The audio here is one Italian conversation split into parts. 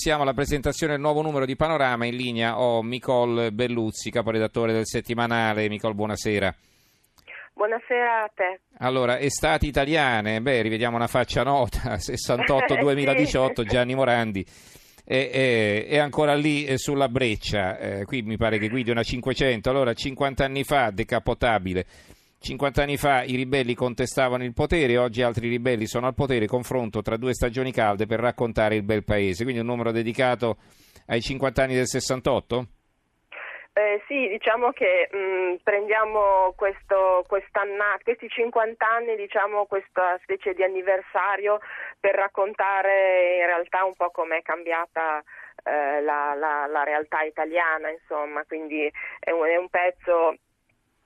Siamo alla presentazione del nuovo numero di Panorama. In linea ho Micol Belluzzi, caporedattore del settimanale. Micol, buonasera. Buonasera a te. Allora, estati italiane, beh, rivediamo una faccia nota, 68-2018, Gianni Morandi. È, è, è, ancora lì eh, sulla breccia, eh, qui mi pare che guidi una 500, allora 50 anni fa, decapotabile, 50 anni fa i ribelli contestavano il potere, oggi altri ribelli sono al potere, confronto tra due stagioni calde per raccontare il bel paese. Quindi un numero dedicato ai 50 anni del 68? Eh, sì, diciamo che mh, prendiamo questo, questi 50 anni, diciamo questa specie di anniversario per raccontare in realtà un po' com'è cambiata eh, la, la, la, realtà italiana, insomma, quindi è un, è un pezzo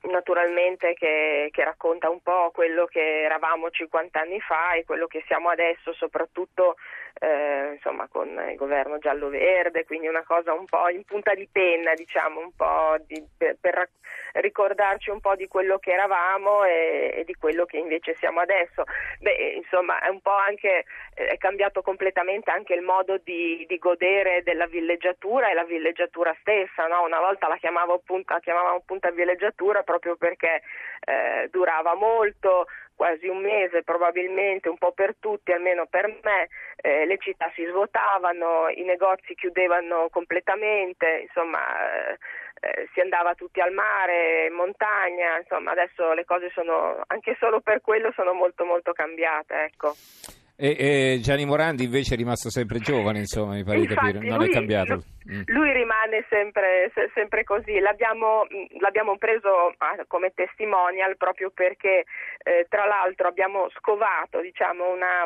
naturalmente che, che, racconta un po' quello che eravamo 50 anni fa e quello che siamo adesso, soprattutto eh, insomma, con il governo giallo-verde, quindi una cosa un po' in punta di penna, diciamo, un po' di, per, per, ricordarci un po' di quello che eravamo e, e, di quello che invece siamo adesso. Beh, insomma, è un po' anche è cambiato completamente anche il modo di, di godere della villeggiatura e la villeggiatura stessa. No? Una volta la, punta, la chiamavamo punta villeggiatura proprio perché eh, durava molto, quasi un mese probabilmente, un po' per tutti, almeno per me, eh, le città si svuotavano, i negozi chiudevano completamente, insomma eh, eh, si andava tutti al mare, in montagna, insomma adesso le cose sono, anche solo per quello, sono molto molto cambiate. Ecco. E, e, Gianni Morandi invece è rimasto sempre giovane, insomma, mi pare di capire, non lui, è cambiato. Mm. Lui rimane sempre, sempre così, l'abbiamo, l'abbiamo preso ah, come testimonial proprio perché eh, tra l'altro abbiamo scovato diciamo, una,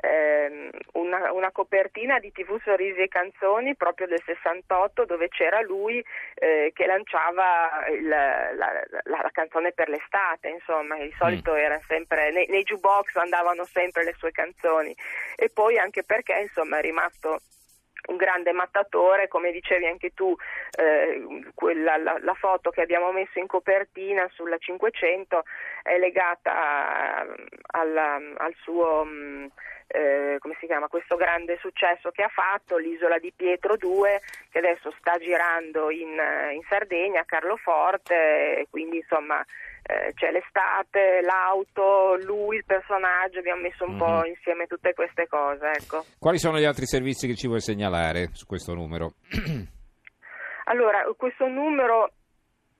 eh, una, una, copertina di TV Sorrisi e Canzoni proprio del 68 dove c'era lui eh, che lanciava il, la, la, la, canzone per l'estate, insomma, di solito mm. era sempre nei, nei jukebox andavano sempre le sue canzoni e poi anche perché insomma è rimasto un grande mattatore, come dicevi anche tu, eh, quella, la, la, foto che abbiamo messo in copertina sulla 500 è legata alla, al suo... Mh, mm, eh, come si chiama, questo grande successo che ha fatto, l'isola di Pietro 2, che adesso sta girando in, in Sardegna, a Carloforte, quindi insomma eh, c'è l'estate, l'auto, lui, il personaggio, abbiamo messo un mm-hmm. po' mhm. insieme tutte queste cose. Ecco. Quali sono gli altri servizi che ci vuoi segnalare su questo numero? allora, questo numero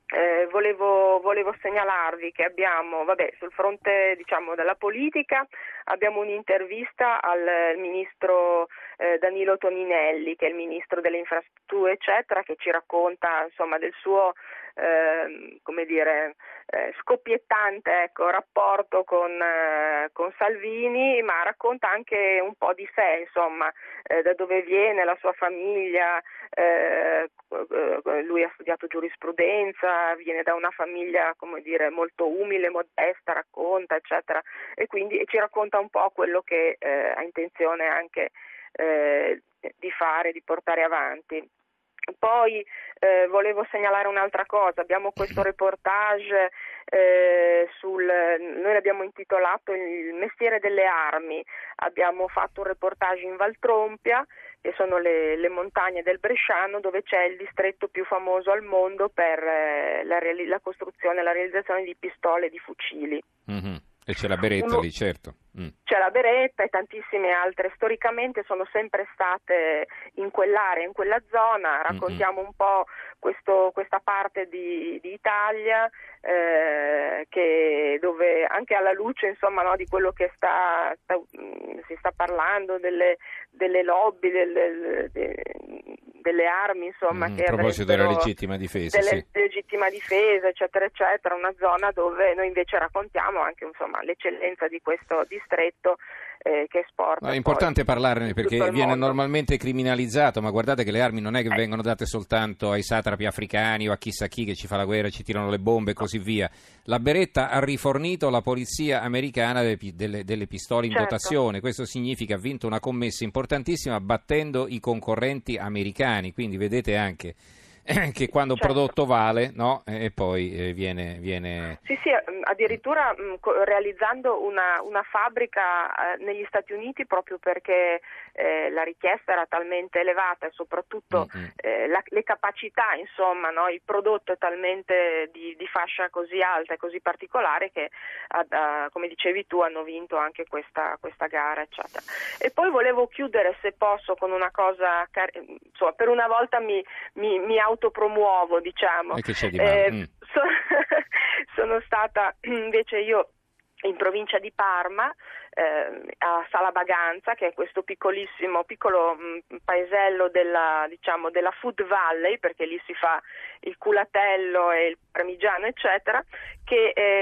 eh, volevo, volevo, segnalarvi che abbiamo, vabbè, sul fronte diciamo, della politica, abbiamo un'intervista al ministro eh, Danilo Toninelli, che è il ministro delle infrastrutture, eccetera, che ci racconta insomma, del suo eh, come dire, eh, scoppiettante ecco, rapporto con, eh, con, Salvini, ma racconta anche un po' di sé, insomma, eh, da dove viene la sua famiglia, eh, eh, lui ha studiato giurisprudenza, viene da una famiglia come dire, molto umile, modesta, racconta, eccetera, e quindi ci racconta un po' quello che ha intenzione anche di fare, di portare avanti. Poi eh, volevo segnalare un'altra cosa, abbiamo questo reportage eh, sul, noi l'abbiamo intitolato Il mestiere delle armi, abbiamo fatto un reportage in Valtrompia, che sono le, le montagne del Bresciano, dove c'è il distretto più famoso al mondo per eh, la, la, costruzione e la realizzazione di pistole e di fucili. Mm-hmm. E c'è la beretta Uno, lì, certo. Mm. C'è la beretta e tantissime altre. Storicamente sono sempre state in quell'area, in quella zona. Raccontiamo mm-hmm. un po' questo, questa parte di, di Italia eh, che, dove anche alla luce insomma, no, di quello che sta, sta, si sta parlando, delle, delle lobby, delle, delle, delle armi, insomma, mm, che a proposito della legittima difesa, delle, sì. Legittima difesa, eccetera, eccetera, una zona dove noi invece raccontiamo anche insomma, l'eccellenza di questo distretto eh, che esporta. è importante parlarne perché viene normalmente criminalizzato, ma guardate che le armi non è che eh. vengono date soltanto ai satrapi africani o a chissà chi che ci fa la guerra, ci tirano le bombe e così via. La Beretta ha rifornito la polizia americana delle, delle, delle pistole in certo. dotazione, questo significa ha vinto una commessa importantissima battendo i concorrenti americani, quindi vedete anche che quando certo. un prodotto vale no? e poi eh, viene, viene, Sì, sì, mm, addirittura mm, realizzando una, una fabbrica eh, negli Stati Uniti proprio perché eh, la richiesta era talmente elevata e soprattutto mm-hmm. eh, la, le capacità, insomma, no? il prodotto è talmente di, di, fascia così alta e così particolare che, ad, uh, come dicevi tu, hanno vinto anche questa, questa gara. Eccetera. E poi volevo chiudere, se posso, con una cosa, insomma, per una volta mi, mi, mi autopromuovo, diciamo. E che c'è di male? Eh, mm. so, sono stata invece io in provincia di Parma eh, a Salabaganza, che è questo piccolissimo piccolo mh, mm, paesello della, diciamo, della Food Valley, perché lì si fa il culatello e il parmigiano, eccetera, che eh,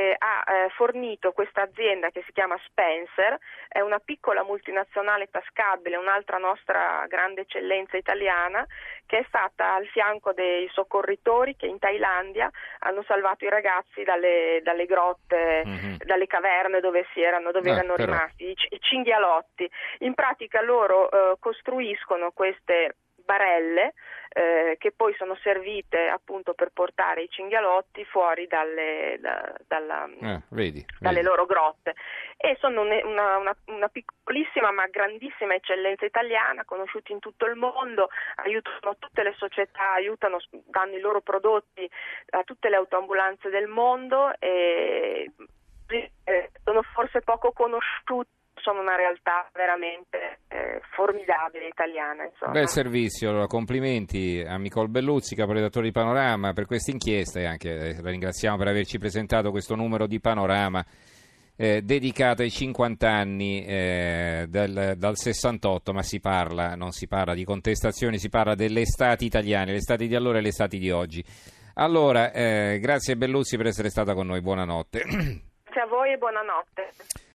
fornito questa azienda che si chiama Spencer, è una piccola multinazionale tascabile, un'altra nostra grande eccellenza italiana, che è stata al fianco dei soccorritori che in Thailandia hanno salvato i ragazzi dalle, dalle grotte, mm-hmm. dalle caverne dove, erano, dove ah, erano rimasti rimasti, i cinghialotti. In pratica loro eh, costruiscono queste barelle eh, che poi sono servite appunto per portare i cinghialotti fuori dalle, da, dalla, eh, vedi, dalle vedi. loro grotte e sono una, una, una, piccolissima ma grandissima eccellenza italiana conosciuti in tutto il mondo aiutano tutte le società aiutano, danno i loro prodotti a tutte le autoambulanze del mondo e eh, sono forse poco conosciuti sono una realtà veramente eh, formidabile italiana. Insomma. Bel servizio, allora, complimenti a Nicole Belluzzi, caporedattore di Panorama, per questa inchiesta e anche eh, la ringraziamo per averci presentato questo numero di Panorama. Eh, dedicato ai 50 anni eh, del, dal 68, ma si parla, non si parla di contestazioni, si parla delle estati italiane, le estati di allora e le estati di oggi. Allora, eh, grazie Belluzzi per essere stata con noi, buonanotte. Grazie a voi e buonanotte.